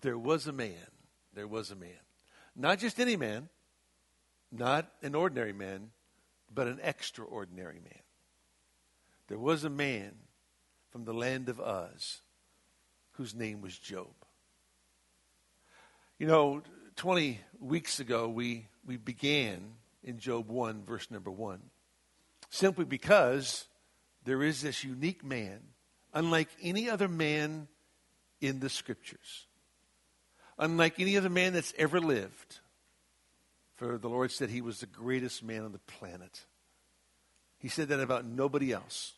there was a man, there was a man. Not just any man, not an ordinary man, but an extraordinary man. There was a man from the land of Uz whose name was Job. You know, 20 weeks ago, we, we began in Job 1, verse number 1, simply because there is this unique man, unlike any other man in the scriptures, unlike any other man that's ever lived. For the Lord said he was the greatest man on the planet. He said that about nobody else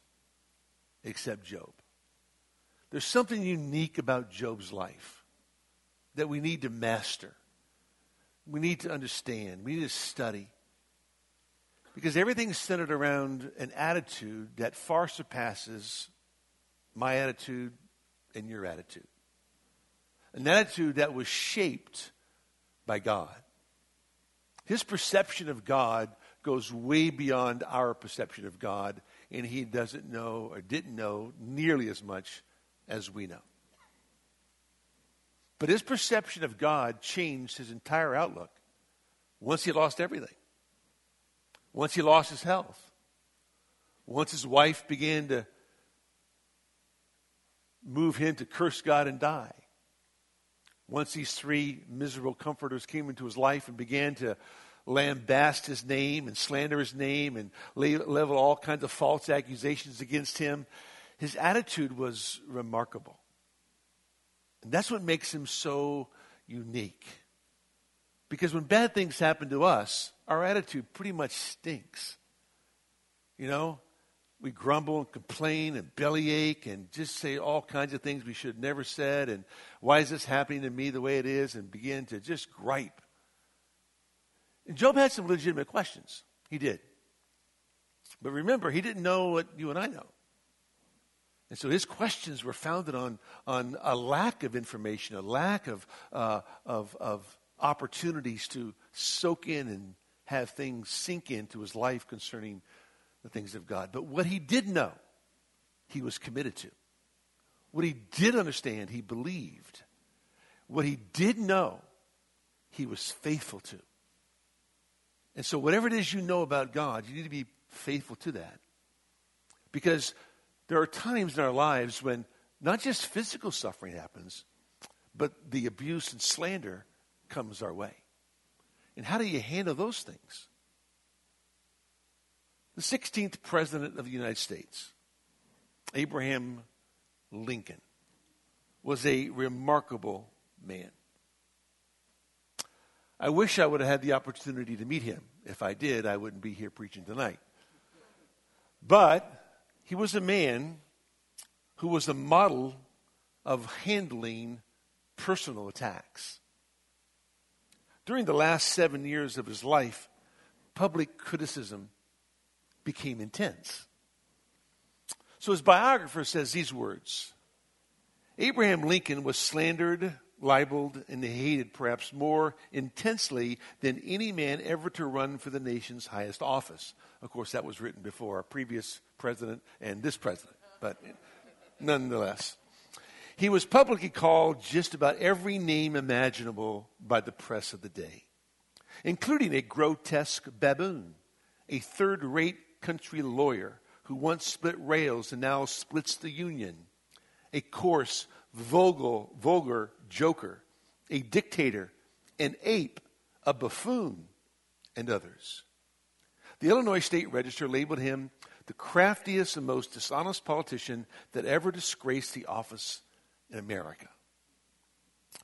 except Job. There's something unique about Job's life that we need to master. We need to understand. We need to study. Because everything's centered around an attitude that far surpasses my attitude and your attitude. An attitude that was shaped by God. His perception of God goes way beyond our perception of God, and he doesn't know or didn't know nearly as much as we know. But his perception of God changed his entire outlook once he lost everything. Once he lost his health. Once his wife began to move him to curse God and die. Once these three miserable comforters came into his life and began to lambast his name and slander his name and level all kinds of false accusations against him, his attitude was remarkable. And that's what makes him so unique. Because when bad things happen to us, our attitude pretty much stinks. You know, we grumble and complain and bellyache and just say all kinds of things we should never said and why is this happening to me the way it is and begin to just gripe. And Job had some legitimate questions. He did. But remember, he didn't know what you and I know. And so his questions were founded on, on a lack of information, a lack of, uh, of, of opportunities to soak in and have things sink into his life concerning the things of God. But what he did know, he was committed to. What he did understand, he believed. What he did know, he was faithful to. And so, whatever it is you know about God, you need to be faithful to that. Because there are times in our lives when not just physical suffering happens, but the abuse and slander comes our way. And how do you handle those things? The 16th President of the United States, Abraham Lincoln, was a remarkable man. I wish I would have had the opportunity to meet him. If I did, I wouldn't be here preaching tonight. But he was a man who was a model of handling personal attacks. During the last seven years of his life, public criticism became intense. So his biographer says these words Abraham Lincoln was slandered, libeled, and hated perhaps more intensely than any man ever to run for the nation's highest office. Of course, that was written before our previous president and this president, but nonetheless. He was publicly called just about every name imaginable by the press of the day, including a grotesque baboon, a third rate country lawyer who once split rails and now splits the union, a coarse, vulgar, vulgar joker, a dictator, an ape, a buffoon, and others. The Illinois State Register labeled him the craftiest and most dishonest politician that ever disgraced the office in America.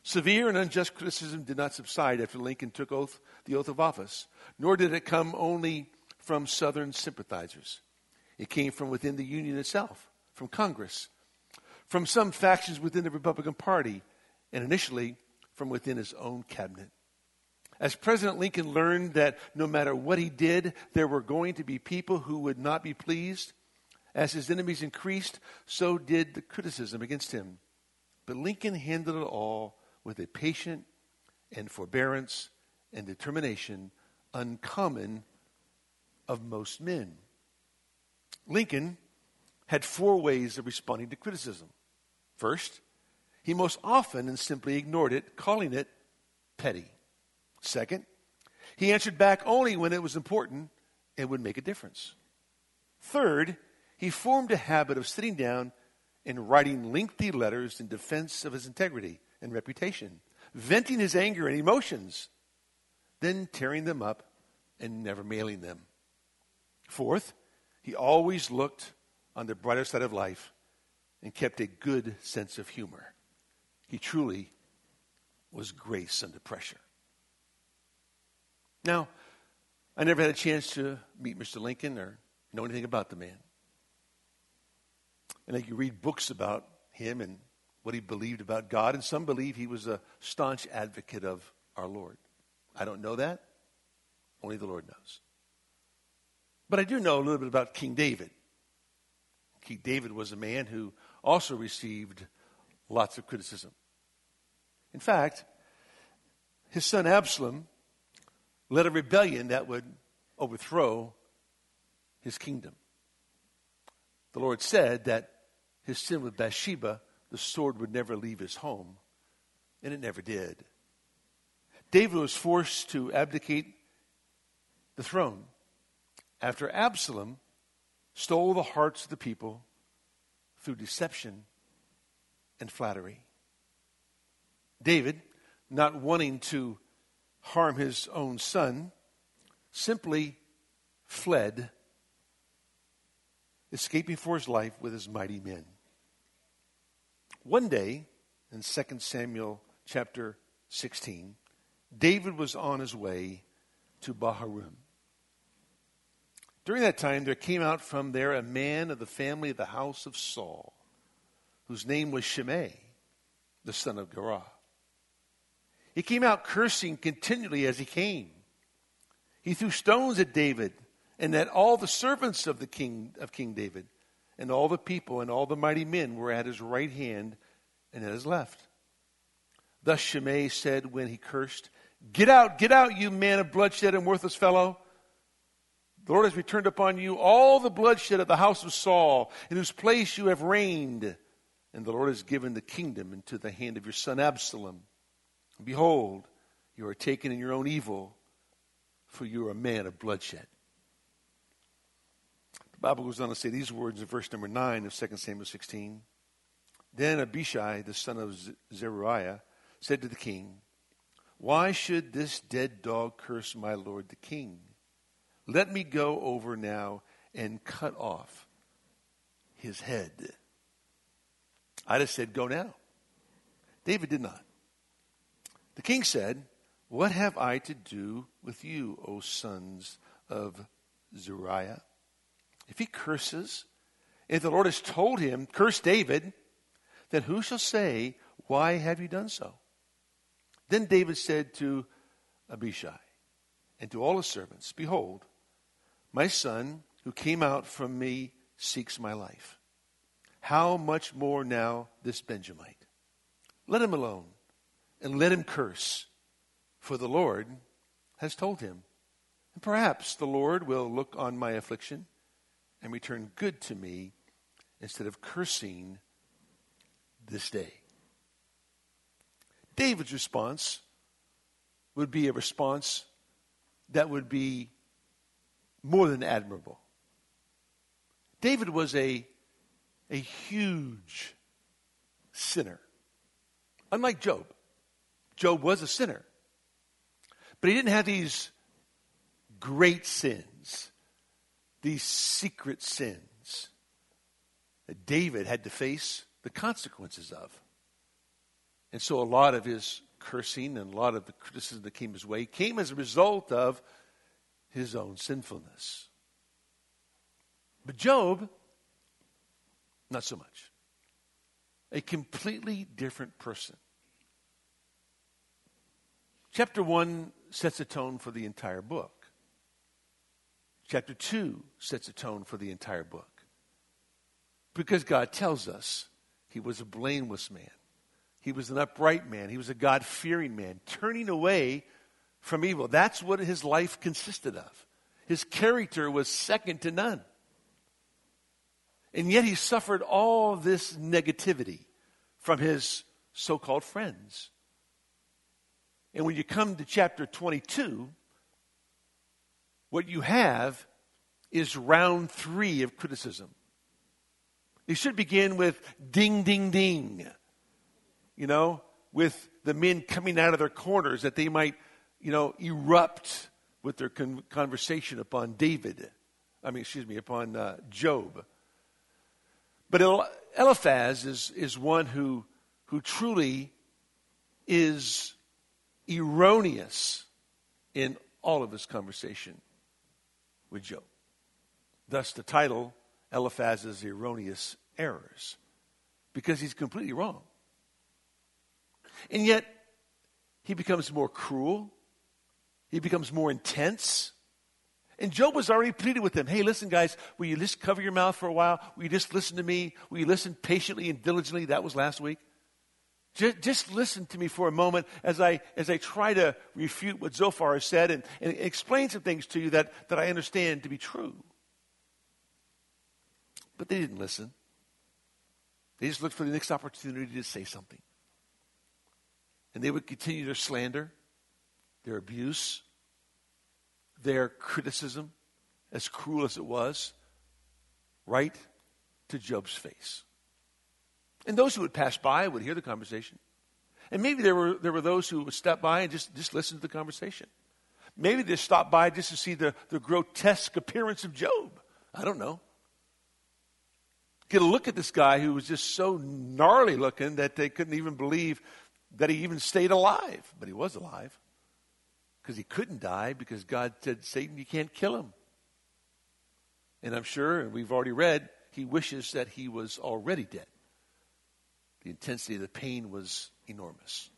Severe and unjust criticism did not subside after Lincoln took oath, the oath of office, nor did it come only from Southern sympathizers. It came from within the Union itself, from Congress, from some factions within the Republican Party, and initially from within his own cabinet. As President Lincoln learned that no matter what he did, there were going to be people who would not be pleased, as his enemies increased, so did the criticism against him. But Lincoln handled it all with a patient and forbearance and determination uncommon of most men. Lincoln had four ways of responding to criticism. First, he most often and simply ignored it, calling it petty. Second, he answered back only when it was important and would make a difference. Third, he formed a habit of sitting down and writing lengthy letters in defense of his integrity and reputation, venting his anger and emotions, then tearing them up and never mailing them. Fourth, he always looked on the brighter side of life and kept a good sense of humor. He truly was grace under pressure. Now, I never had a chance to meet Mr. Lincoln or know anything about the man. And you read books about him and what he believed about God, and some believe he was a staunch advocate of our Lord. I don't know that. Only the Lord knows. But I do know a little bit about King David. King David was a man who also received lots of criticism. In fact, his son Absalom led a rebellion that would overthrow his kingdom. The Lord said that his sin with Bathsheba, the sword would never leave his home, and it never did. David was forced to abdicate the throne after Absalom stole the hearts of the people through deception and flattery. David, not wanting to harm his own son, simply fled, escaping for his life with his mighty men. One day, in 2 Samuel chapter 16, David was on his way to Bahurim. During that time, there came out from there a man of the family of the house of Saul, whose name was Shimei, the son of Gera. He came out cursing continually as he came. He threw stones at David and at all the servants of the king of King David, and all the people and all the mighty men were at his right hand and at his left. Thus Shimei said when he cursed, Get out, get out, you man of bloodshed and worthless fellow. The Lord has returned upon you all the bloodshed of the house of Saul, in whose place you have reigned. And the Lord has given the kingdom into the hand of your son Absalom. Behold, you are taken in your own evil, for you are a man of bloodshed. The Bible goes on to say these words in verse number 9 of 2 Samuel 16. Then Abishai, the son of Zeruiah, said to the king, Why should this dead dog curse my lord the king? Let me go over now and cut off his head. I just said, Go now. David did not. The king said, What have I to do with you, O sons of Zeruiah? If he curses, if the Lord has told him, Curse David, then who shall say, Why have you done so? Then David said to Abishai and to all his servants, Behold, my son, who came out from me, seeks my life. How much more now this Benjamite? Let him alone and let him curse, for the Lord has told him. And perhaps the Lord will look on my affliction and return good to me instead of cursing this day. David's response would be a response that would be more than admirable. David was a, a huge sinner. Unlike Job, Job was a sinner. But he didn't have these great sins, these secret sins that David had to face the consequences of. And so a lot of his cursing and a lot of the criticism that came his way came as a result of his own sinfulness. But Job, not so much. A completely different person. Chapter 1 sets a tone for the entire book. Chapter 2 sets a tone for the entire book. Because God tells us he was a blameless man. He was an upright man. He was a God fearing man, turning away from evil. That's what his life consisted of. His character was second to none. And yet he suffered all this negativity from his so called friends. And when you come to chapter 22, what you have is round three of criticism. You should begin with ding, ding, ding. You know, with the men coming out of their corners that they might, you know, erupt with their con- conversation upon David. I mean, excuse me, upon uh, Job. But Eliphaz is, is one who, who truly is erroneous in all of his conversation with Job. Thus, the title, Eliphaz's Erroneous Errors, because he's completely wrong. And yet, he becomes more cruel, he becomes more intense. And Job was already pleaded with him. Hey, listen, guys, will you just cover your mouth for a while? Will you just listen to me? Will you listen patiently and diligently? That was last week. Just, just listen to me for a moment as I, as I try to refute what Zophar has said and, and explain some things to you that, that I understand to be true. But they didn't listen. They just looked for the next opportunity to say something. And they would continue their slander, their abuse, their criticism, as cruel as it was, right to Job's face. And those who would pass by would hear the conversation. And maybe there were, there were those who would step by and just, just listen to the conversation. Maybe they stopped by just to see the, the grotesque appearance of Job. I don't know. Get a look at this guy who was just so gnarly looking that they couldn't even believe that he even stayed alive. But he was alive because he couldn't die because God said, Satan, you can't kill him. And I'm sure, and we've already read, he wishes that he was already dead. The intensity of the pain was enormous.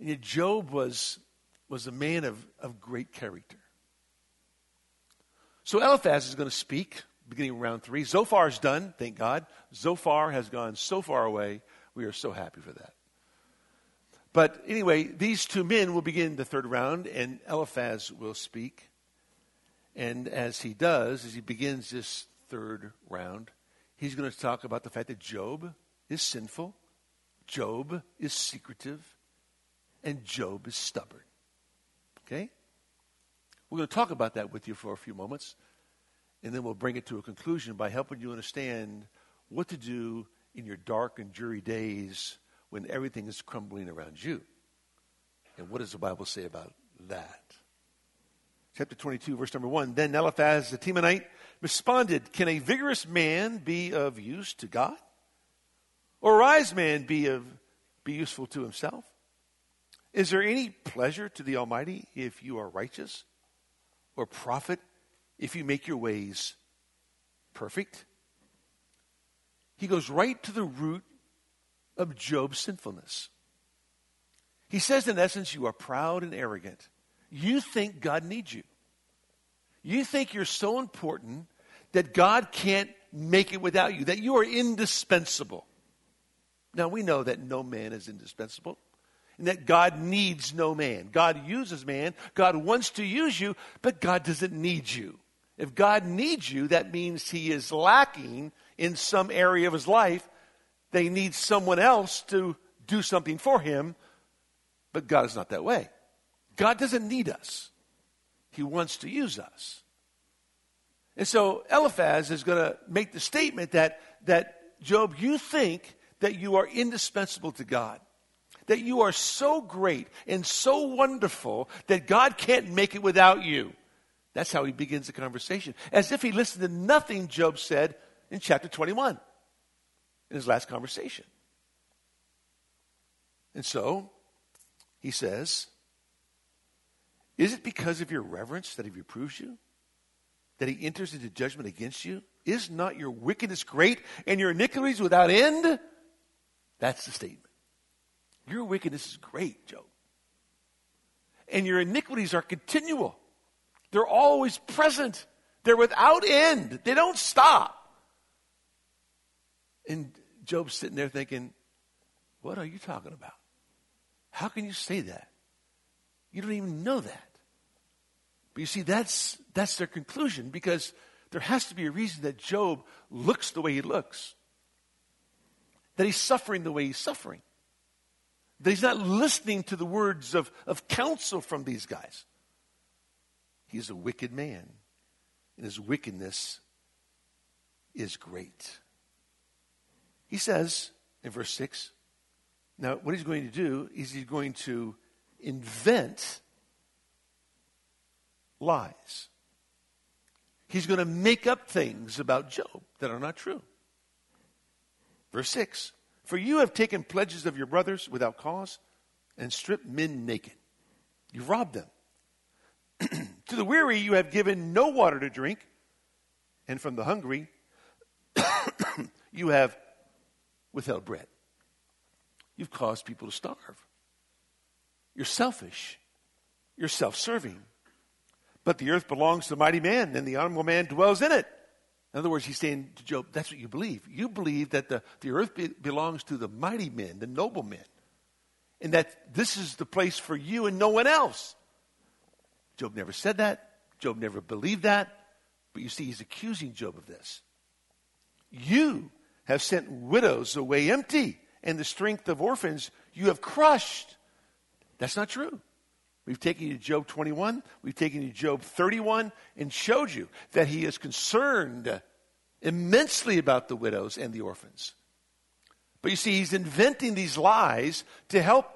And yet, Job was, was a man of, of great character. So, Eliphaz is going to speak beginning round three. Zophar is done, thank God. Zophar has gone so far away. We are so happy for that. But anyway, these two men will begin the third round, and Eliphaz will speak. And as he does, as he begins this third round, he's going to talk about the fact that Job is sinful, Job is secretive, and Job is stubborn. Okay? We're going to talk about that with you for a few moments, and then we'll bring it to a conclusion by helping you understand what to do in your dark and dreary days when everything is crumbling around you. And what does the Bible say about that? Chapter 22, verse number 1. Then Eliphaz the Temanite responded, Can a vigorous man be of use to God? Or a wise man be, of, be useful to himself? Is there any pleasure to the Almighty if you are righteous? Or profit if you make your ways perfect? He goes right to the root of Job's sinfulness. He says, in essence, you are proud and arrogant. You think God needs you. You think you're so important that God can't make it without you, that you are indispensable. Now, we know that no man is indispensable and that God needs no man. God uses man, God wants to use you, but God doesn't need you. If God needs you, that means he is lacking in some area of his life they need someone else to do something for him, but God is not that way. God doesn't need us, He wants to use us. And so Eliphaz is going to make the statement that, that Job, you think that you are indispensable to God, that you are so great and so wonderful that God can't make it without you. That's how he begins the conversation, as if he listened to nothing Job said in chapter 21 in his last conversation. And so, he says, Is it because of your reverence that he reproves you? That he enters into judgment against you? Is not your wickedness great and your iniquities without end? That's the statement. Your wickedness is great, Job. And your iniquities are continual. They're always present. They're without end. They don't stop. And Job's sitting there thinking, What are you talking about? How can you say that? You don't even know that. But you see, that's, that's their conclusion because there has to be a reason that Job looks the way he looks. that he's suffering the way he's suffering. That he's not listening to the words of, of counsel from these guys. He's a wicked man, and his wickedness is great. He says in verse 6 now, what he's going to do is he's going to invent lies. He's going to make up things about Job that are not true. Verse 6 For you have taken pledges of your brothers without cause and stripped men naked. You robbed them. to the weary, you have given no water to drink, and from the hungry, you have withheld bread. You've caused people to starve. You're selfish. You're self serving. But the earth belongs to the mighty man, and the honorable man dwells in it. In other words, he's saying to Job, that's what you believe. You believe that the, the earth be, belongs to the mighty men, the noble men, and that this is the place for you and no one else. Job never said that. Job never believed that. But you see, he's accusing Job of this. You have sent widows away empty, and the strength of orphans you have crushed. That's not true. We've taken you to Job 21, we've taken you to Job 31, and showed you that he is concerned immensely about the widows and the orphans. But you see, he's inventing these lies to help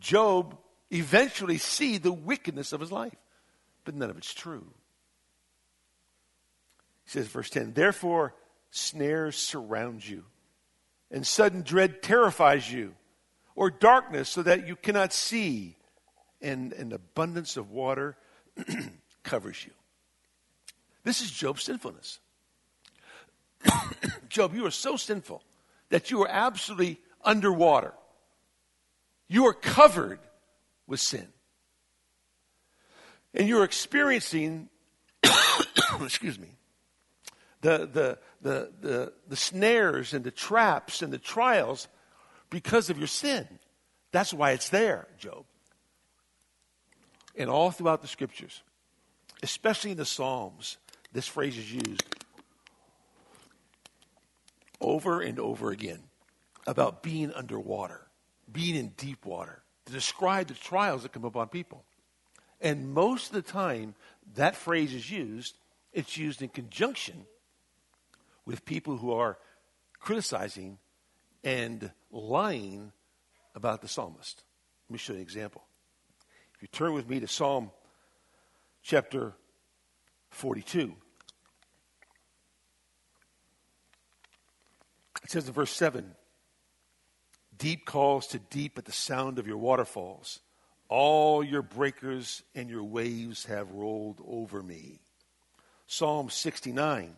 Job eventually see the wickedness of his life. But none of it's true. He says, verse 10 Therefore, snares surround you, and sudden dread terrifies you, or darkness so that you cannot see and an abundance of water covers you. This is Job's sinfulness. Job, you are so sinful that you are absolutely underwater. You are covered with sin. And you're experiencing, excuse me, the, the, the, the, the snares and the traps and the trials because of your sin. That's why it's there, Job and all throughout the scriptures, especially in the Psalms, this phrase is used over and over again about being underwater, being in deep water, to describe the trials that come upon people. And most of the time, that phrase is used, it's used in conjunction with people who are criticizing and lying about the psalmist. Let me show you an example If you turn with me to Psalm chapter 42, it says in verse 7 Deep calls to deep at the sound of your waterfalls. All your breakers and your waves have rolled over me. Psalm 69,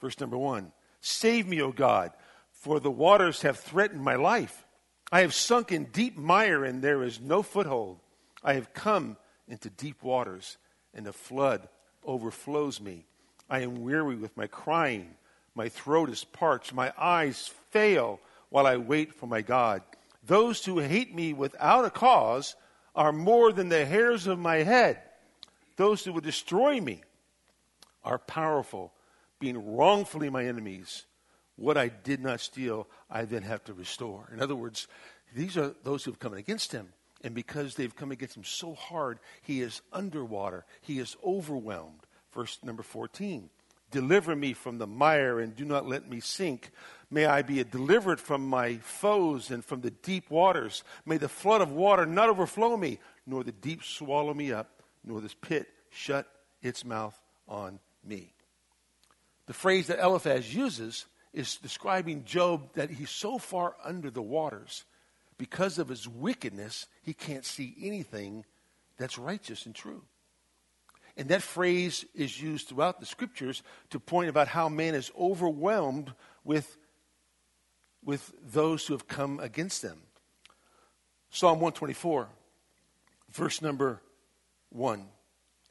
verse number 1. Save me, O God, for the waters have threatened my life. I have sunk in deep mire, and there is no foothold. I have come into deep waters, and the flood overflows me. I am weary with my crying. My throat is parched. My eyes fail while I wait for my God. Those who hate me without a cause are more than the hairs of my head. Those who would destroy me are powerful, being wrongfully my enemies. What I did not steal, I then have to restore. In other words, these are those who have come against him. And because they've come against him so hard, he is underwater. He is overwhelmed. Verse number 14 Deliver me from the mire and do not let me sink. May I be delivered from my foes and from the deep waters. May the flood of water not overflow me, nor the deep swallow me up, nor this pit shut its mouth on me. The phrase that Eliphaz uses is describing Job that he's so far under the waters because of his wickedness, he can't see anything that's righteous and true. And that phrase is used throughout the scriptures to point about how man is overwhelmed with, with those who have come against them. Psalm 124, verse number 1.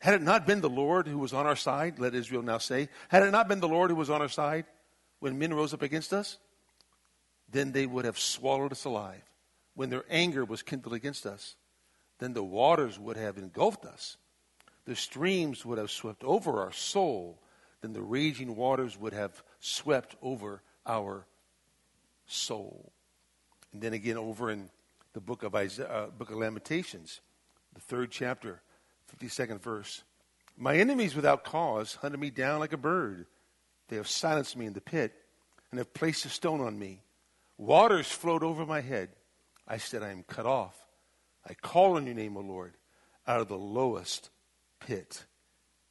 Had it not been the Lord who was on our side, let Israel now say, had it not been the Lord who was on our side when men rose up against us, then they would have swallowed us alive when their anger was kindled against us, then the waters would have engulfed us. The streams would have swept over our soul. Then the raging waters would have swept over our soul. And then again over in the book of Isaiah, uh, book of Lamentations, the third chapter, 52nd verse. My enemies without cause hunted me down like a bird. They have silenced me in the pit and have placed a stone on me. Waters flowed over my head. I said, I am cut off. I call on your name, O Lord, out of the lowest pit.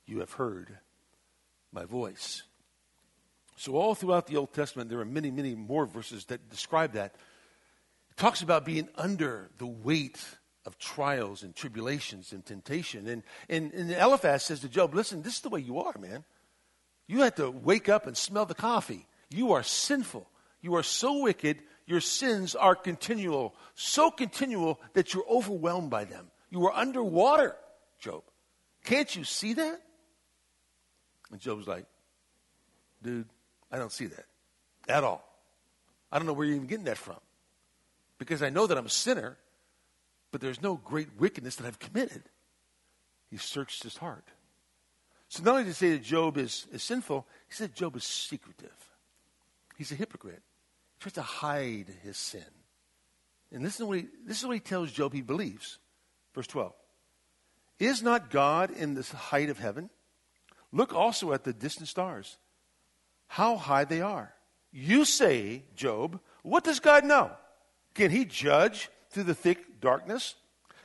You have heard my voice. So, all throughout the Old Testament, there are many, many more verses that describe that. It talks about being under the weight of trials and tribulations and temptation. And, and, and Eliphaz says to Job, Listen, this is the way you are, man. You have to wake up and smell the coffee. You are sinful. You are so wicked, your sins are continual, so continual that you're overwhelmed by them. You are underwater, Job. Can't you see that? And Job's like, dude, I don't see that at all. I don't know where you're even getting that from. Because I know that I'm a sinner, but there's no great wickedness that I've committed. He searched his heart. So not only did he say that Job is, is sinful, he said Job is secretive. He's a hypocrite. He tries to hide his sin. And this is, what he, this is what he tells Job he believes. Verse 12. Is not God in the height of heaven? Look also at the distant stars, how high they are. You say, Job, what does God know? Can he judge through the thick darkness?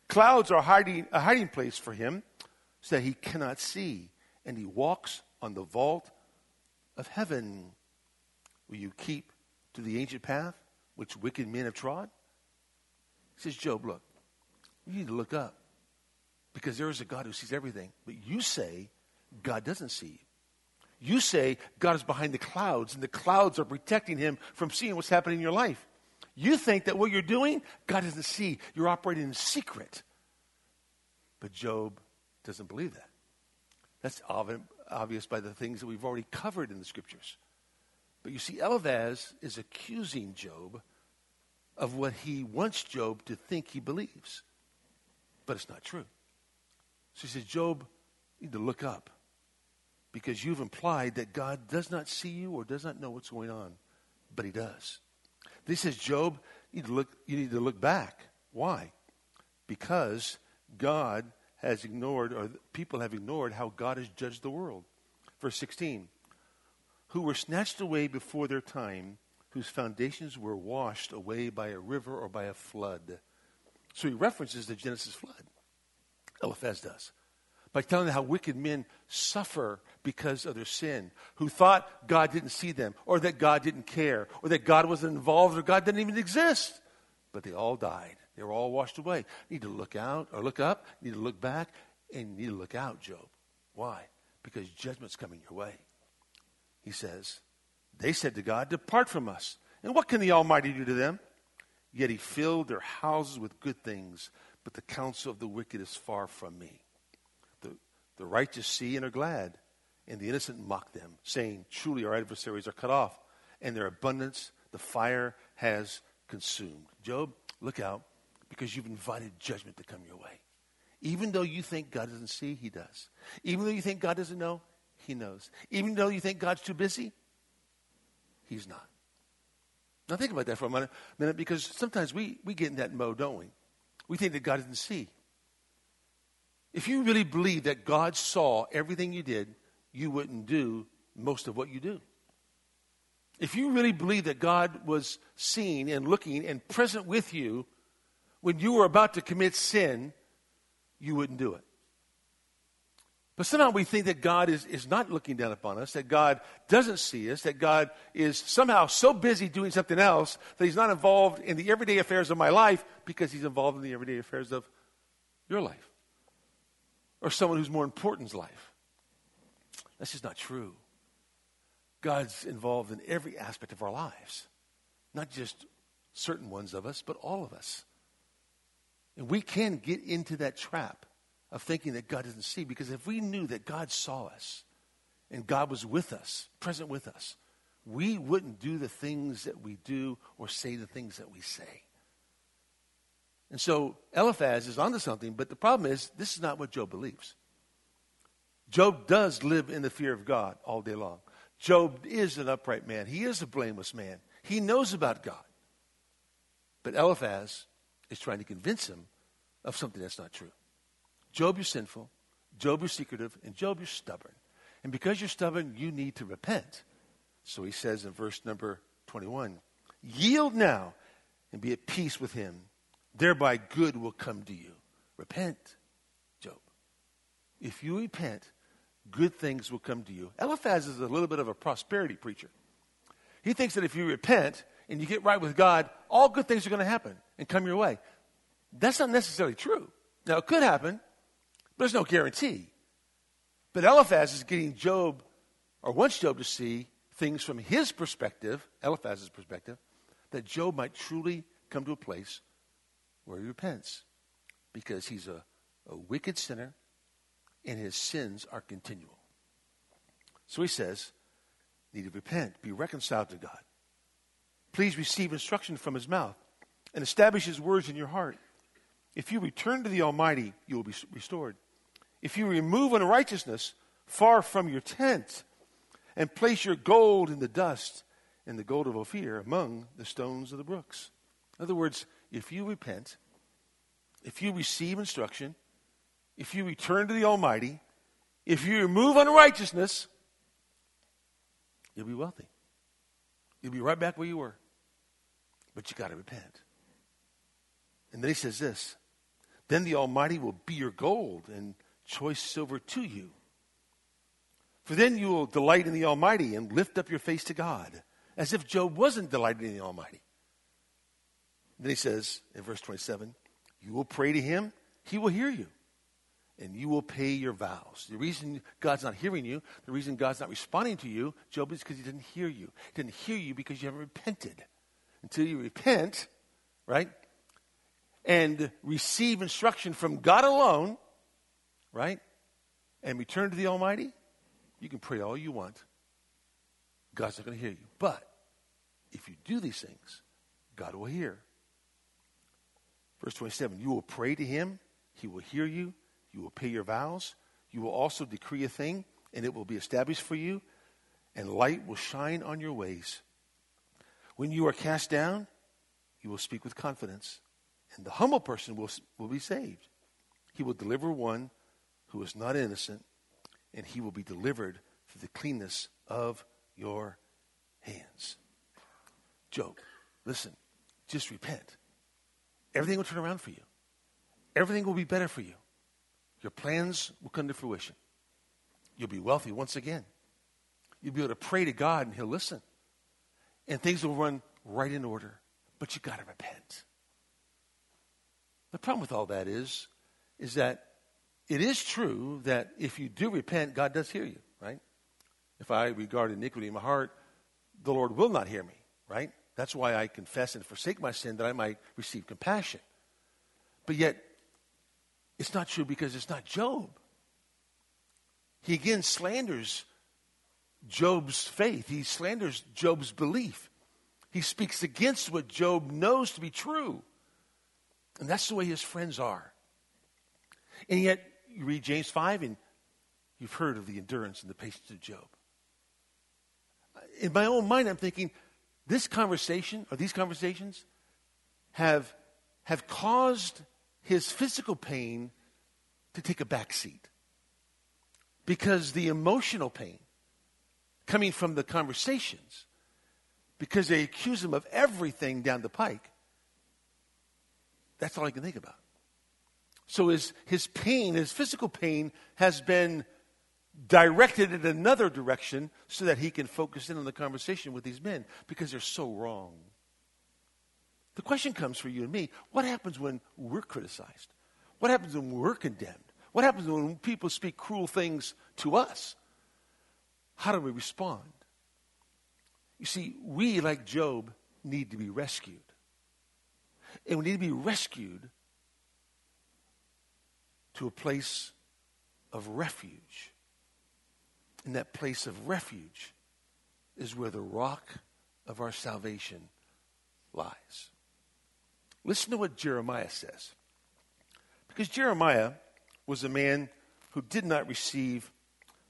Clouds are hiding, a hiding place for him so that he cannot see, and he walks on the vault of heaven. Will you keep to the ancient path which wicked men have trod? He says, Job, look, you need to look up because there is a God who sees everything. But you say God doesn't see you. You say God is behind the clouds and the clouds are protecting him from seeing what's happening in your life. You think that what you're doing, God doesn't see. You're operating in secret. But Job doesn't believe that. That's obvious by the things that we've already covered in the scriptures. But you see, Eliphaz is accusing Job of what he wants Job to think he believes. But it's not true. So he says, Job, you need to look up because you've implied that God does not see you or does not know what's going on, but he does. He says, Job, you need to look, you need to look back. Why? Because God has ignored, or people have ignored how God has judged the world. Verse 16 Who were snatched away before their time, whose foundations were washed away by a river or by a flood. So he references the Genesis flood. Eliphaz does. By telling them how wicked men suffer because of their sin, who thought God didn't see them, or that God didn't care, or that God wasn't involved, or God didn't even exist. But they all died. They were all washed away. Need to look out, or look up, need to look back, and you need to look out, Job. Why? Because judgment's coming your way. He says, They said to God, Depart from us. And what can the Almighty do to them? Yet he filled their houses with good things but the counsel of the wicked is far from me. The, righteous see and are glad, and the innocent mock them, saying, Truly our adversaries are cut off, and their abundance the fire has consumed. Job, look out, because you've invited judgment to come your way. Even though you think God doesn't see, He does. Even though you think God doesn't know, He knows. Even though you think God's too busy, He's not. Now think about that for a minute, minute because sometimes we, we get in that mode, don't we? we think that God doesn't see. If you really believe that God saw everything you did, you wouldn't do most of what you do. If you really believe that God was seeing and looking and present with you when you were about to commit sin, you wouldn't do it. But somehow we think that God is, is not looking down upon us, that God doesn't see us, that God is somehow so busy doing something else that He's not involved in the everyday affairs of my life because He's involved in the everyday affairs of your life or someone who's more important's life. That's just not true. God's involved in every aspect of our lives, not just certain ones of us, but all of us. And we can get into that trap of thinking that God doesn't see. Because if we knew that God saw us and God was with us, present with us, we wouldn't do the things that we do or say the things that we say. And so Eliphaz is onto something, but the problem is this is not what Job believes. Job does live in the fear of God all day long. Job is an upright man. He is a blameless man. He knows about God. But Eliphaz is trying to convince him of something that's not true. Job, you're sinful. Job, you're secretive. And Job, you're stubborn. And because you're stubborn, you need to repent. So he says in verse number 21 Yield now and be at peace with him. Thereby good will come to you. Repent, Job. If you repent, good things will come to you. Eliphaz is a little bit of a prosperity preacher. He thinks that if you repent and you get right with God, all good things are going to happen and come your way. That's not necessarily true. Now, it could happen, but there's no guarantee. But Eliphaz is getting Job, or wants Job to see things from his perspective, Eliphaz's perspective, that Job might truly come to a place where he repents because he's a, a wicked sinner and his sins are continual. So he says, need to repent, be reconciled to God. Please receive instruction from his mouth and establish his words in your heart. If you return to the Almighty, you will be restored. If you remove unrighteousness far from your tent and place your gold in the dust and the gold of Ophir among the stones of the brooks. In other words, if you repent, if you receive instruction, if you return to the Almighty, if you remove unrighteousness, you'll be wealthy. You'll be right back where you were. But you got to repent. And then he says this Then the Almighty will be your gold and choice silver to you. For then you will delight in the Almighty and lift up your face to God, as if Job wasn't delighting in the Almighty. Then he says in verse 27 You will pray to him, he will hear you and you will pay your vows. The reason God's not hearing you, the reason God's not responding to you, Job, is because he didn't hear you. He didn't hear you because you haven't repented. Until you repent, right, and receive instruction from God alone, right, and return to the Almighty, you can pray all you want. God's not going to hear you. But if you do these things, God will hear. Verse 27 You will pray to him, he will hear you you will pay your vows. You will also decree a thing, and it will be established for you, and light will shine on your ways. When you are cast down, you will speak with confidence, and the humble person will, will be saved. He will deliver one who is not innocent, and he will be delivered through the cleanness of your hands. Job, listen, just repent. Everything will turn around for you. Everything will be better for you. Your plans will come to fruition. You'll be wealthy once again. You'll be able to pray to God and He'll listen. And things will run right in order. But you've got to repent. The problem with all that is, is that it is true that if you do repent, God does hear you, right? If I regard iniquity in my heart, the Lord will not hear me, right? That's why I confess and forsake my sin that I might receive compassion. But yet, it's not true because it's not Job. He again slanders Job's faith, he slanders Job's belief. He speaks against what Job knows to be true. And that's the way his friends are. And yet, you read James 5 and you've heard of the endurance and the patience of Job. In my own mind, I'm thinking this conversation or these conversations have, have caused his physical pain to take a back seat. Because the emotional pain coming from the conversations, because they accuse him of everything down the pike, that's all I can think about. So his, his pain, his physical pain, has been directed in another direction so that he can focus in on the conversation with these men because they're so wrong. The question comes for you and me what happens when we're criticized? What happens when we're condemned? What happens when people speak cruel things to us? How do we respond? You see, we, like Job, need to be rescued. And we need to be rescued to a place of refuge. And that place of refuge is where the rock of our salvation lies. Listen to what Jeremiah says. Because Jeremiah was a man who did not receive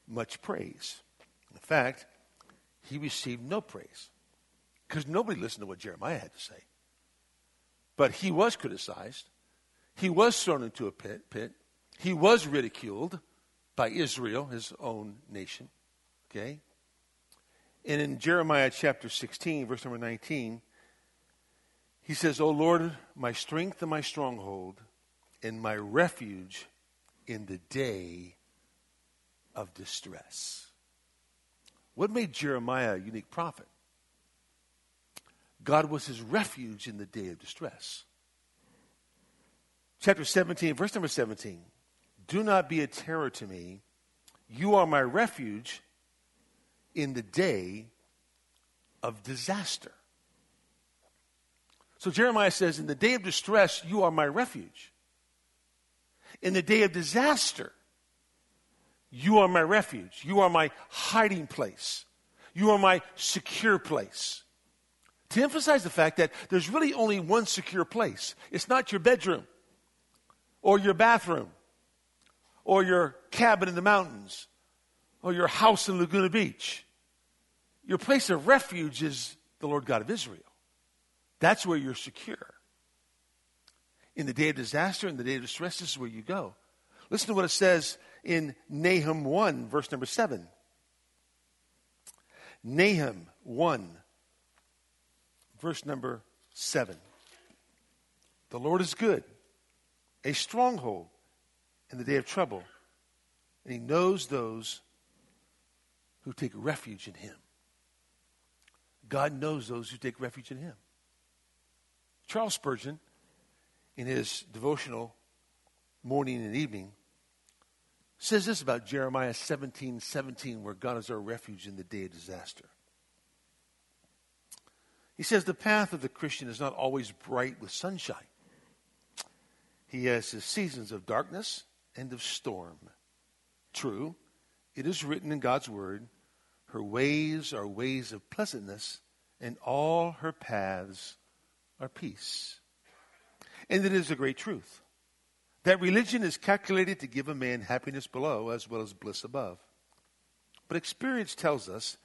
much praise. In fact, he received no praise. because nobody listened to what Jeremiah had to say. But he was criticized. He was thrown into a pit, pit. He was ridiculed by Israel, his own nation. Okay? And in Jeremiah chapter 16, verse number 19, he says, O Lord, my strength and my stronghold, and my refuge in the day of distress. What made Jeremiah a unique prophet? God was his refuge in the day of distress. Chapter 17, verse number 17. Do not be a terror to me. You are my refuge in the day of disaster. So Jeremiah says, In the day of distress, you are my refuge. In the day of disaster, you are my refuge. You are my hiding place. You are my secure place. To emphasize the fact that there's really only one secure place. It's not your bedroom or your bathroom or your cabin in the mountains or your house in Laguna Beach. Your place of refuge is the Lord God of Israel. That's where you're secure. In the day of disaster, in the day of distress, this is where you go. Listen to what it says in Nahum 1, verse number 7. Nahum 1, verse number 7. The Lord is good, a stronghold in the day of trouble, and he knows those who take refuge in him. God knows those who take refuge in him. Charles Spurgeon, in his devotional morning and evening, says this about Jeremiah 17 17, where God is our refuge in the day of disaster. He says the path of the Christian is not always bright with sunshine. He has his seasons of darkness and of storm. True, it is written in God's word, her ways are ways of pleasantness, and all her paths are peace. And it is a great truth that religion is calculated to give a man happiness below as well as bliss above. But experience tells us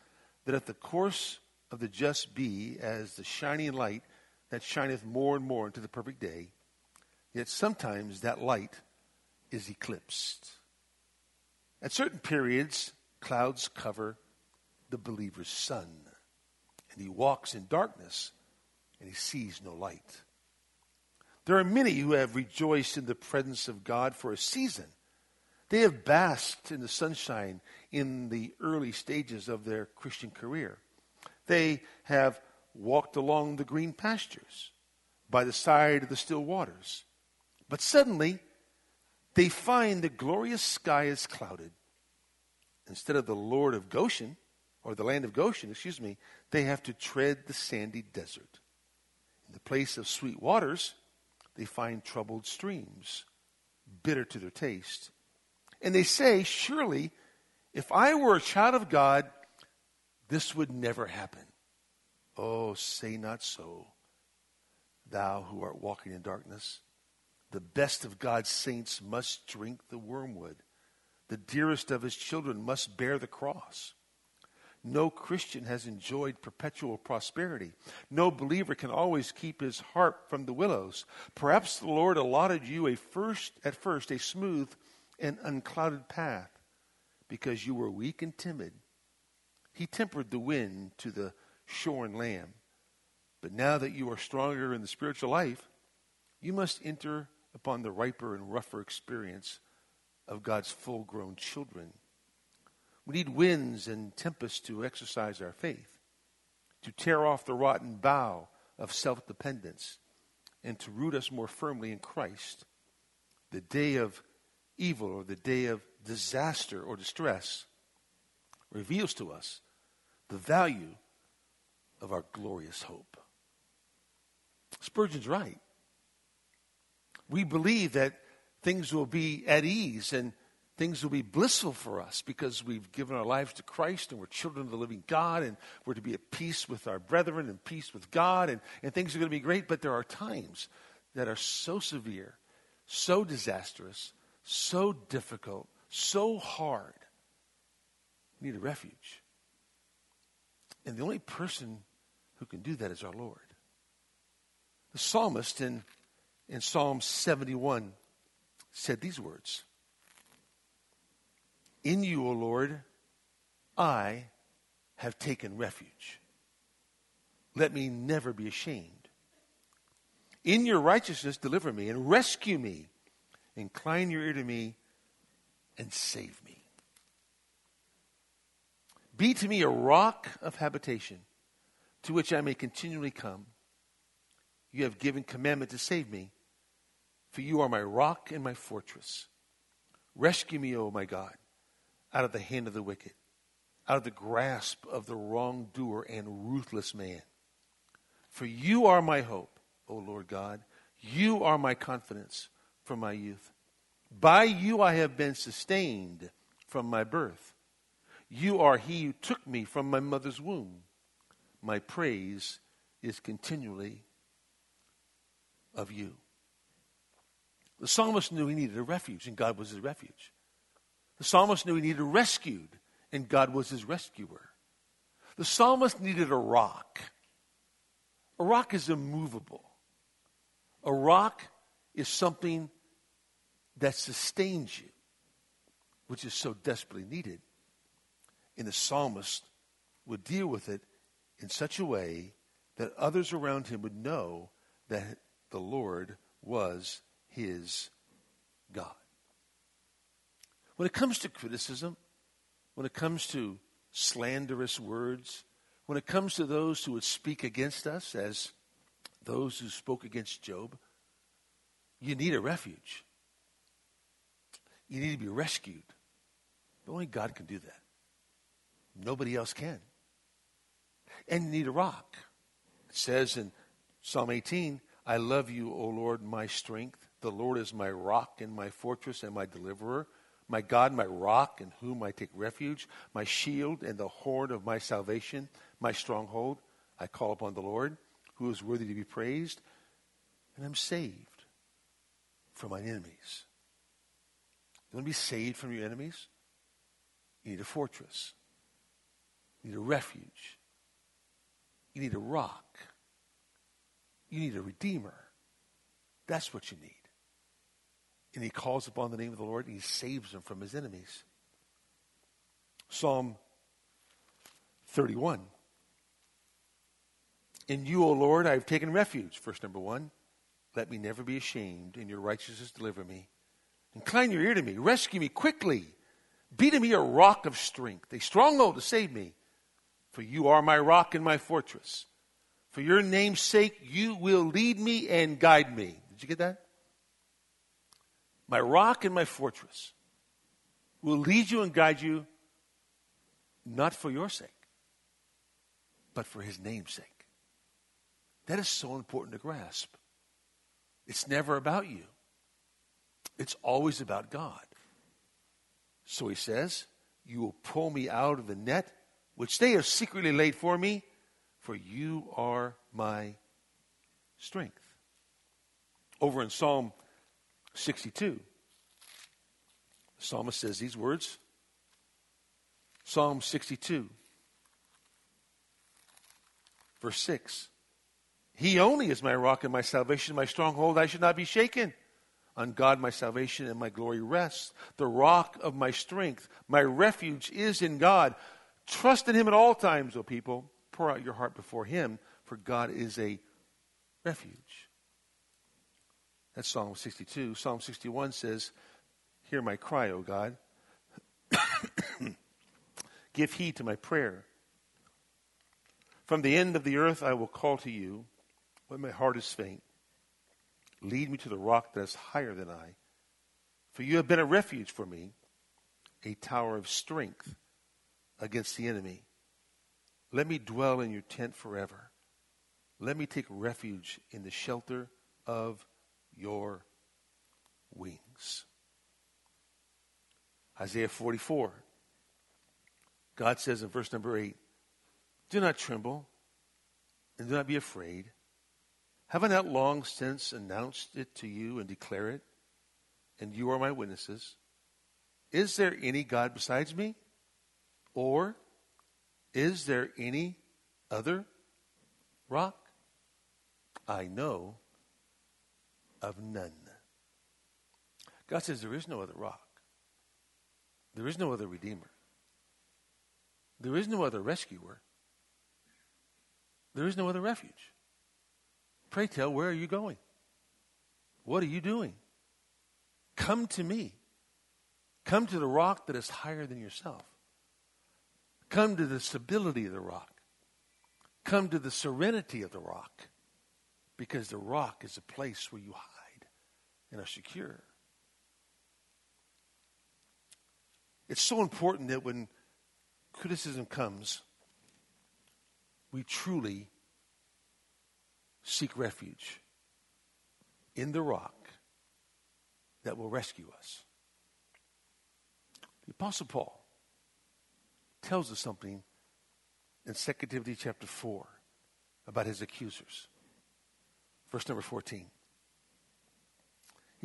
that if the course of the just be as the shining light that shineth more and more into the perfect day, yet sometimes that light is eclipsed. At certain periods, clouds cover the believer's sun, and he walks in darkness and he sees no light. There are many who have rejoiced in the presence of God for a season. They have basked in the sunshine in the early stages of their Christian career. They have walked along the green pastures by the side of the still waters. But suddenly, they find the glorious sky is clouded. Instead of the Lord of Goshen, or the land of Goshen, excuse me, they have to tread the sandy desert. In the place of sweet waters, they find troubled streams, bitter to their taste. And they say, Surely, if I were a child of God, this would never happen. Oh, say not so, thou who art walking in darkness. The best of God's saints must drink the wormwood. The dearest of his children must bear the cross. No Christian has enjoyed perpetual prosperity. No believer can always keep his heart from the willows. Perhaps the Lord allotted you a first, at first a smooth and unclouded path because you were weak and timid. He tempered the wind to the shorn lamb. But now that you are stronger in the spiritual life, you must enter upon the riper and rougher experience of God's full grown children. We need winds and tempests to exercise our faith, to tear off the rotten bough of self dependence, and to root us more firmly in Christ. The day of evil or the day of disaster or distress reveals to us the value of our glorious hope. Spurgeon's right. We believe that things will be at ease and things will be blissful for us because we've given our lives to Christ and we're children of the living God and we're to be at peace with our brethren and peace with God and, and things are going to be great. But there are times that are so severe, so disastrous, so difficult, so hard. We need a refuge. And the only person who can do that is our Lord. The psalmist in, in Psalm 71 said these words In you, O Lord, I have taken refuge. Let me never be ashamed. In your righteousness, deliver me and rescue me. Incline your ear to me and save me. Be to me a rock of habitation to which I may continually come. You have given commandment to save me, for you are my rock and my fortress. Rescue me, O my God, out of the hand of the wicked, out of the grasp of the wrongdoer and ruthless man. For you are my hope, O Lord God. You are my confidence from my youth. By you I have been sustained from my birth. You are he who took me from my mother's womb. My praise is continually of you. The psalmist knew he needed a refuge, and God was his refuge. The psalmist knew he needed a rescued, and God was his rescuer. The psalmist needed a rock. A rock is immovable. A rock is something that sustains you, which is so desperately needed. And the psalmist would deal with it in such a way that others around him would know that the Lord was his God. When it comes to criticism, when it comes to slanderous words, when it comes to those who would speak against us, as those who spoke against Job, you need a refuge. You need to be rescued. But only God can do that. Nobody else can. And you need a rock. It says in Psalm 18, I love you, O Lord, my strength. The Lord is my rock and my fortress and my deliverer. My God, my rock, in whom I take refuge, my shield and the horn of my salvation, my stronghold. I call upon the Lord, who is worthy to be praised, and I'm saved from my enemies. You want to be saved from your enemies? You need a fortress. You need a refuge. You need a rock. You need a redeemer. That's what you need. And he calls upon the name of the Lord and he saves him from his enemies. Psalm 31. In you, O Lord, I have taken refuge. Verse number one. Let me never be ashamed. In your righteousness, deliver me. Incline your ear to me. Rescue me quickly. Be to me a rock of strength, a stronghold to save me. For you are my rock and my fortress. For your name's sake, you will lead me and guide me. Did you get that? My rock and my fortress will lead you and guide you not for your sake, but for his name's sake. That is so important to grasp. It's never about you, it's always about God. So he says, You will pull me out of the net which they have secretly laid for me, for you are my strength. Over in Psalm 62, the psalmist says these words Psalm 62, verse 6. He only is my rock and my salvation, my stronghold. I should not be shaken. On God, my salvation and my glory rests. The rock of my strength, my refuge is in God. Trust in him at all times, O people. Pour out your heart before him, for God is a refuge. That's Psalm 62. Psalm 61 says, Hear my cry, O God. Give heed to my prayer. From the end of the earth I will call to you when my heart is faint. Lead me to the rock that is higher than I. For you have been a refuge for me, a tower of strength against the enemy. Let me dwell in your tent forever. Let me take refuge in the shelter of your wings. Isaiah 44. God says in verse number 8, Do not tremble and do not be afraid. Have I not long since announced it to you and declare it? And you are my witnesses. Is there any God besides me? Or is there any other rock? I know of none. God says there is no other rock. There is no other redeemer. There is no other rescuer. There is no other refuge. Pray tell, where are you going? What are you doing? Come to me. Come to the rock that is higher than yourself. Come to the stability of the rock. Come to the serenity of the rock. Because the rock is a place where you hide and are secure. It's so important that when criticism comes, we truly seek refuge in the rock that will rescue us. The Apostle Paul tells us something in 2 Timothy chapter 4 about his accusers. Verse number 14.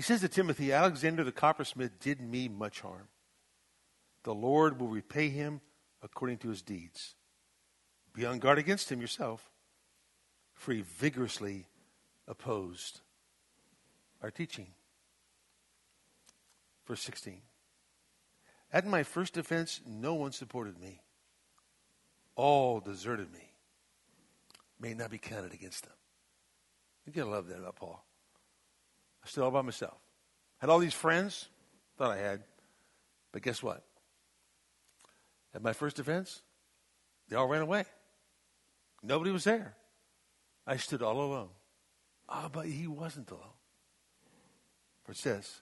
He says to Timothy, Alexander the coppersmith did me much harm. The Lord will repay him according to his deeds. Be on guard against him yourself, for he vigorously opposed our teaching. Verse 16. At my first defense, no one supported me. All deserted me. May not be counted against them. You gotta love that about Paul. I stood all by myself. Had all these friends, thought I had, but guess what? At my first offense, they all ran away. Nobody was there. I stood all alone. Ah, but he wasn't alone. For it says,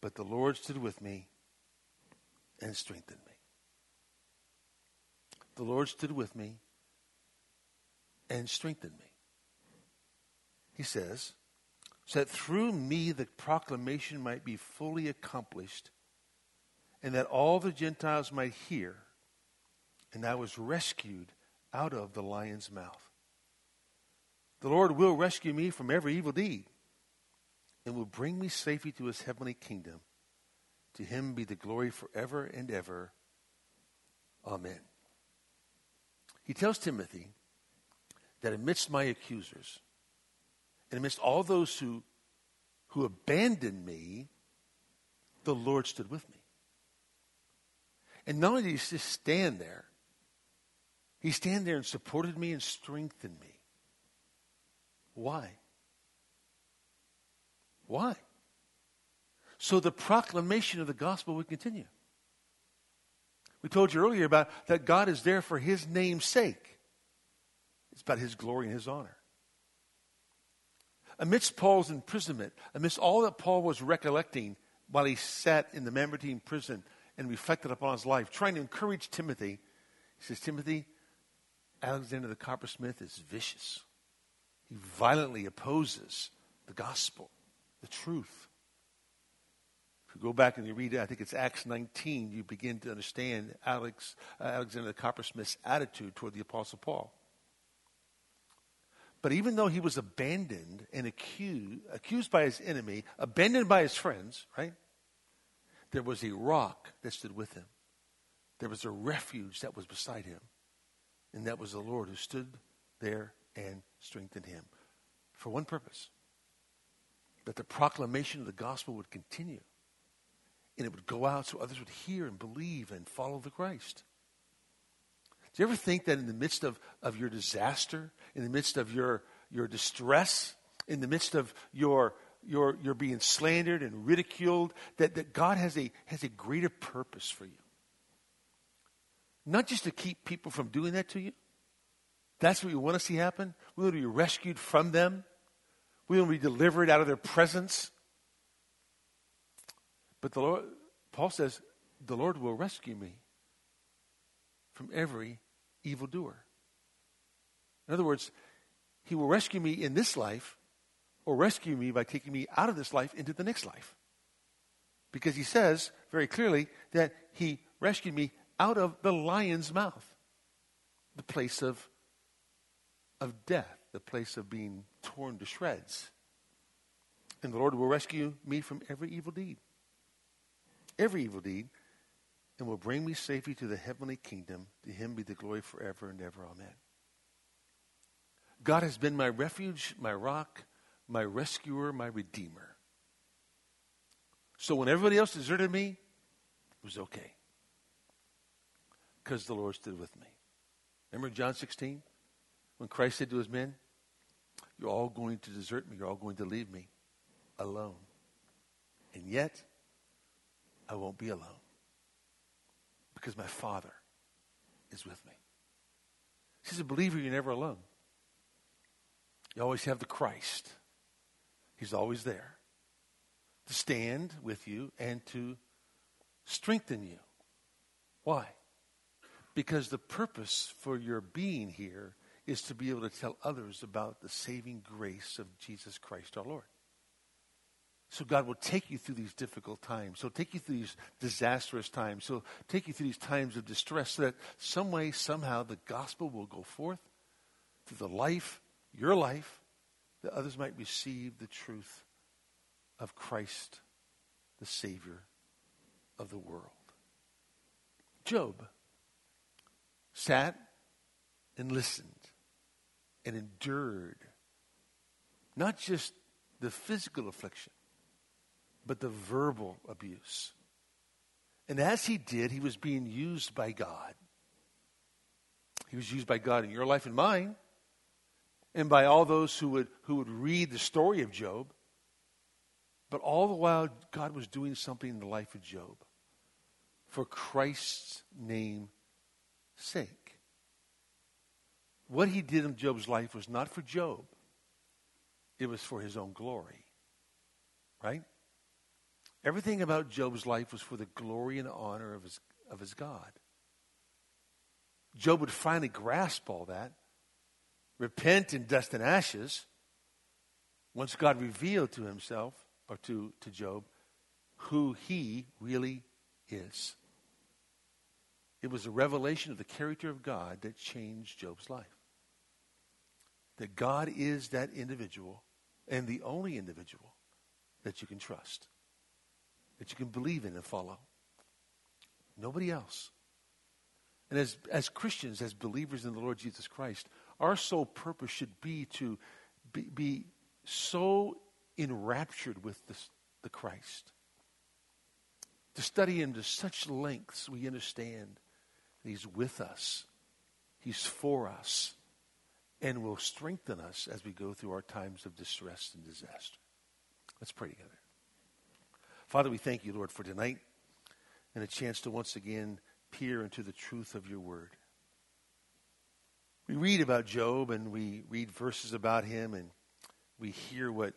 But the Lord stood with me and strengthened me. The Lord stood with me and strengthened me. He says, so that through me the proclamation might be fully accomplished and that all the Gentiles might hear. And I was rescued out of the lion's mouth. The Lord will rescue me from every evil deed and will bring me safely to his heavenly kingdom. To him be the glory forever and ever. Amen. He tells Timothy that amidst my accusers and amidst all those who, who abandoned me, the Lord stood with me. And not only did he just stand there, he stand there and supported me and strengthened me. Why? Why? So the proclamation of the gospel would continue. We told you earlier about that God is there for his name's sake. It's about his glory and his honor. Amidst Paul's imprisonment, amidst all that Paul was recollecting while he sat in the Mamertine prison, and reflected upon his life, trying to encourage Timothy. He says, Timothy, Alexander the coppersmith is vicious. He violently opposes the gospel, the truth. If you go back and you read, it, I think it's Acts 19, you begin to understand Alex, uh, Alexander the coppersmith's attitude toward the Apostle Paul. But even though he was abandoned and accused, accused by his enemy, abandoned by his friends, right? There was a rock that stood with him. There was a refuge that was beside him. And that was the Lord who stood there and strengthened him. For one purpose that the proclamation of the gospel would continue. And it would go out so others would hear and believe and follow the Christ. Do you ever think that in the midst of, of your disaster, in the midst of your, your distress, in the midst of your you're, you're being slandered and ridiculed, that, that God has a, has a greater purpose for you. Not just to keep people from doing that to you. That's what we want to see happen. We want to be rescued from them. We want to be delivered out of their presence. But the Lord, Paul says, the Lord will rescue me from every evildoer. In other words, he will rescue me in this life or rescue me by taking me out of this life into the next life. Because he says very clearly that he rescued me out of the lion's mouth, the place of, of death, the place of being torn to shreds. And the Lord will rescue me from every evil deed, every evil deed, and will bring me safely to the heavenly kingdom. To him be the glory forever and ever. Amen. God has been my refuge, my rock, my rescuer, my redeemer. So when everybody else deserted me, it was okay. Because the Lord stood with me. Remember John 16? When Christ said to his men, You're all going to desert me, you're all going to leave me alone. And yet, I won't be alone. Because my Father is with me. As a believer, you're never alone. You always have the Christ. He's always there to stand with you and to strengthen you. Why? Because the purpose for your being here is to be able to tell others about the saving grace of Jesus Christ our Lord. So God will take you through these difficult times. He'll take you through these disastrous times. He'll take you through these times of distress so that some way, somehow, the gospel will go forth through the life, your life, that others might receive the truth of Christ, the Savior of the world. Job sat and listened and endured not just the physical affliction, but the verbal abuse. And as he did, he was being used by God. He was used by God in your life and mine, and by all those who would, who would read the story of Job. But all the while, God was doing something in the life of Job for Christ's name's sake. What he did in Job's life was not for Job, it was for his own glory. Right? Everything about Job's life was for the glory and honor of his, of his God. Job would finally grasp all that, repent in dust and ashes, once God revealed to himself, or to, to Job, who he really is. It was a revelation of the character of God that changed Job's life. That God is that individual and the only individual that you can trust that you can believe in and follow. Nobody else. And as, as Christians, as believers in the Lord Jesus Christ, our sole purpose should be to be, be so enraptured with this, the Christ. To study him to such lengths we understand that he's with us, he's for us, and will strengthen us as we go through our times of distress and disaster. Let's pray together. Father, we thank you, Lord, for tonight and a chance to once again peer into the truth of your word. We read about Job and we read verses about him and we hear what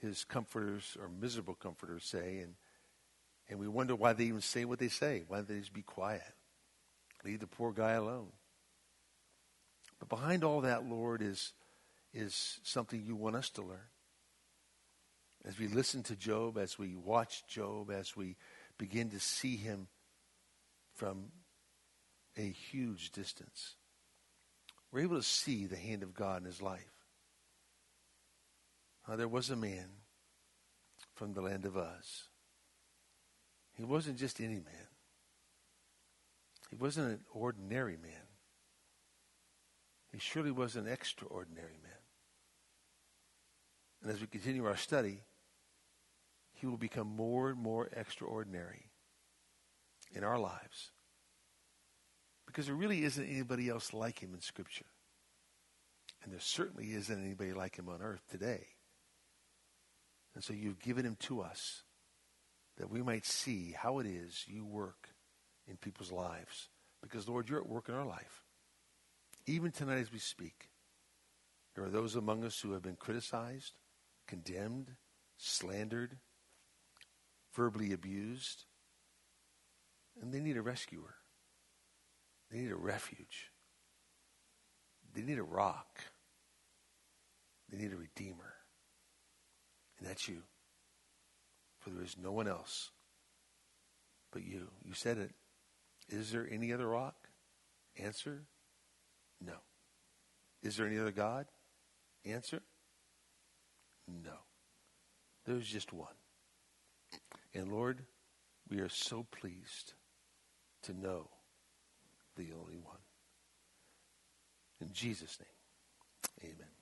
his comforters or miserable comforters say and and we wonder why they even say what they say. Why don't they just be quiet? Leave the poor guy alone. But behind all that, Lord, is, is something you want us to learn as we listen to Job, as we watch Job, as we begin to see him from a huge distance, we're able to see the hand of God in his life. Uh, there was a man from the land of Uz. He wasn't just any man. He wasn't an ordinary man. He surely was an extraordinary man. And as we continue our study, he will become more and more extraordinary in our lives. Because there really isn't anybody else like him in Scripture. And there certainly isn't anybody like him on earth today. And so you've given him to us that we might see how it is you work in people's lives. Because, Lord, you're at work in our life. Even tonight as we speak, there are those among us who have been criticized, condemned, slandered, verbally abused, and they need a rescuer. They need a refuge. They need a rock. They need a redeemer. And that's you. For there is no one else but you. You said it. Is there any other rock? Answer no. Is there any other God? Answer no. There's just one. And Lord, we are so pleased to know the only one. In Jesus' name, Amen.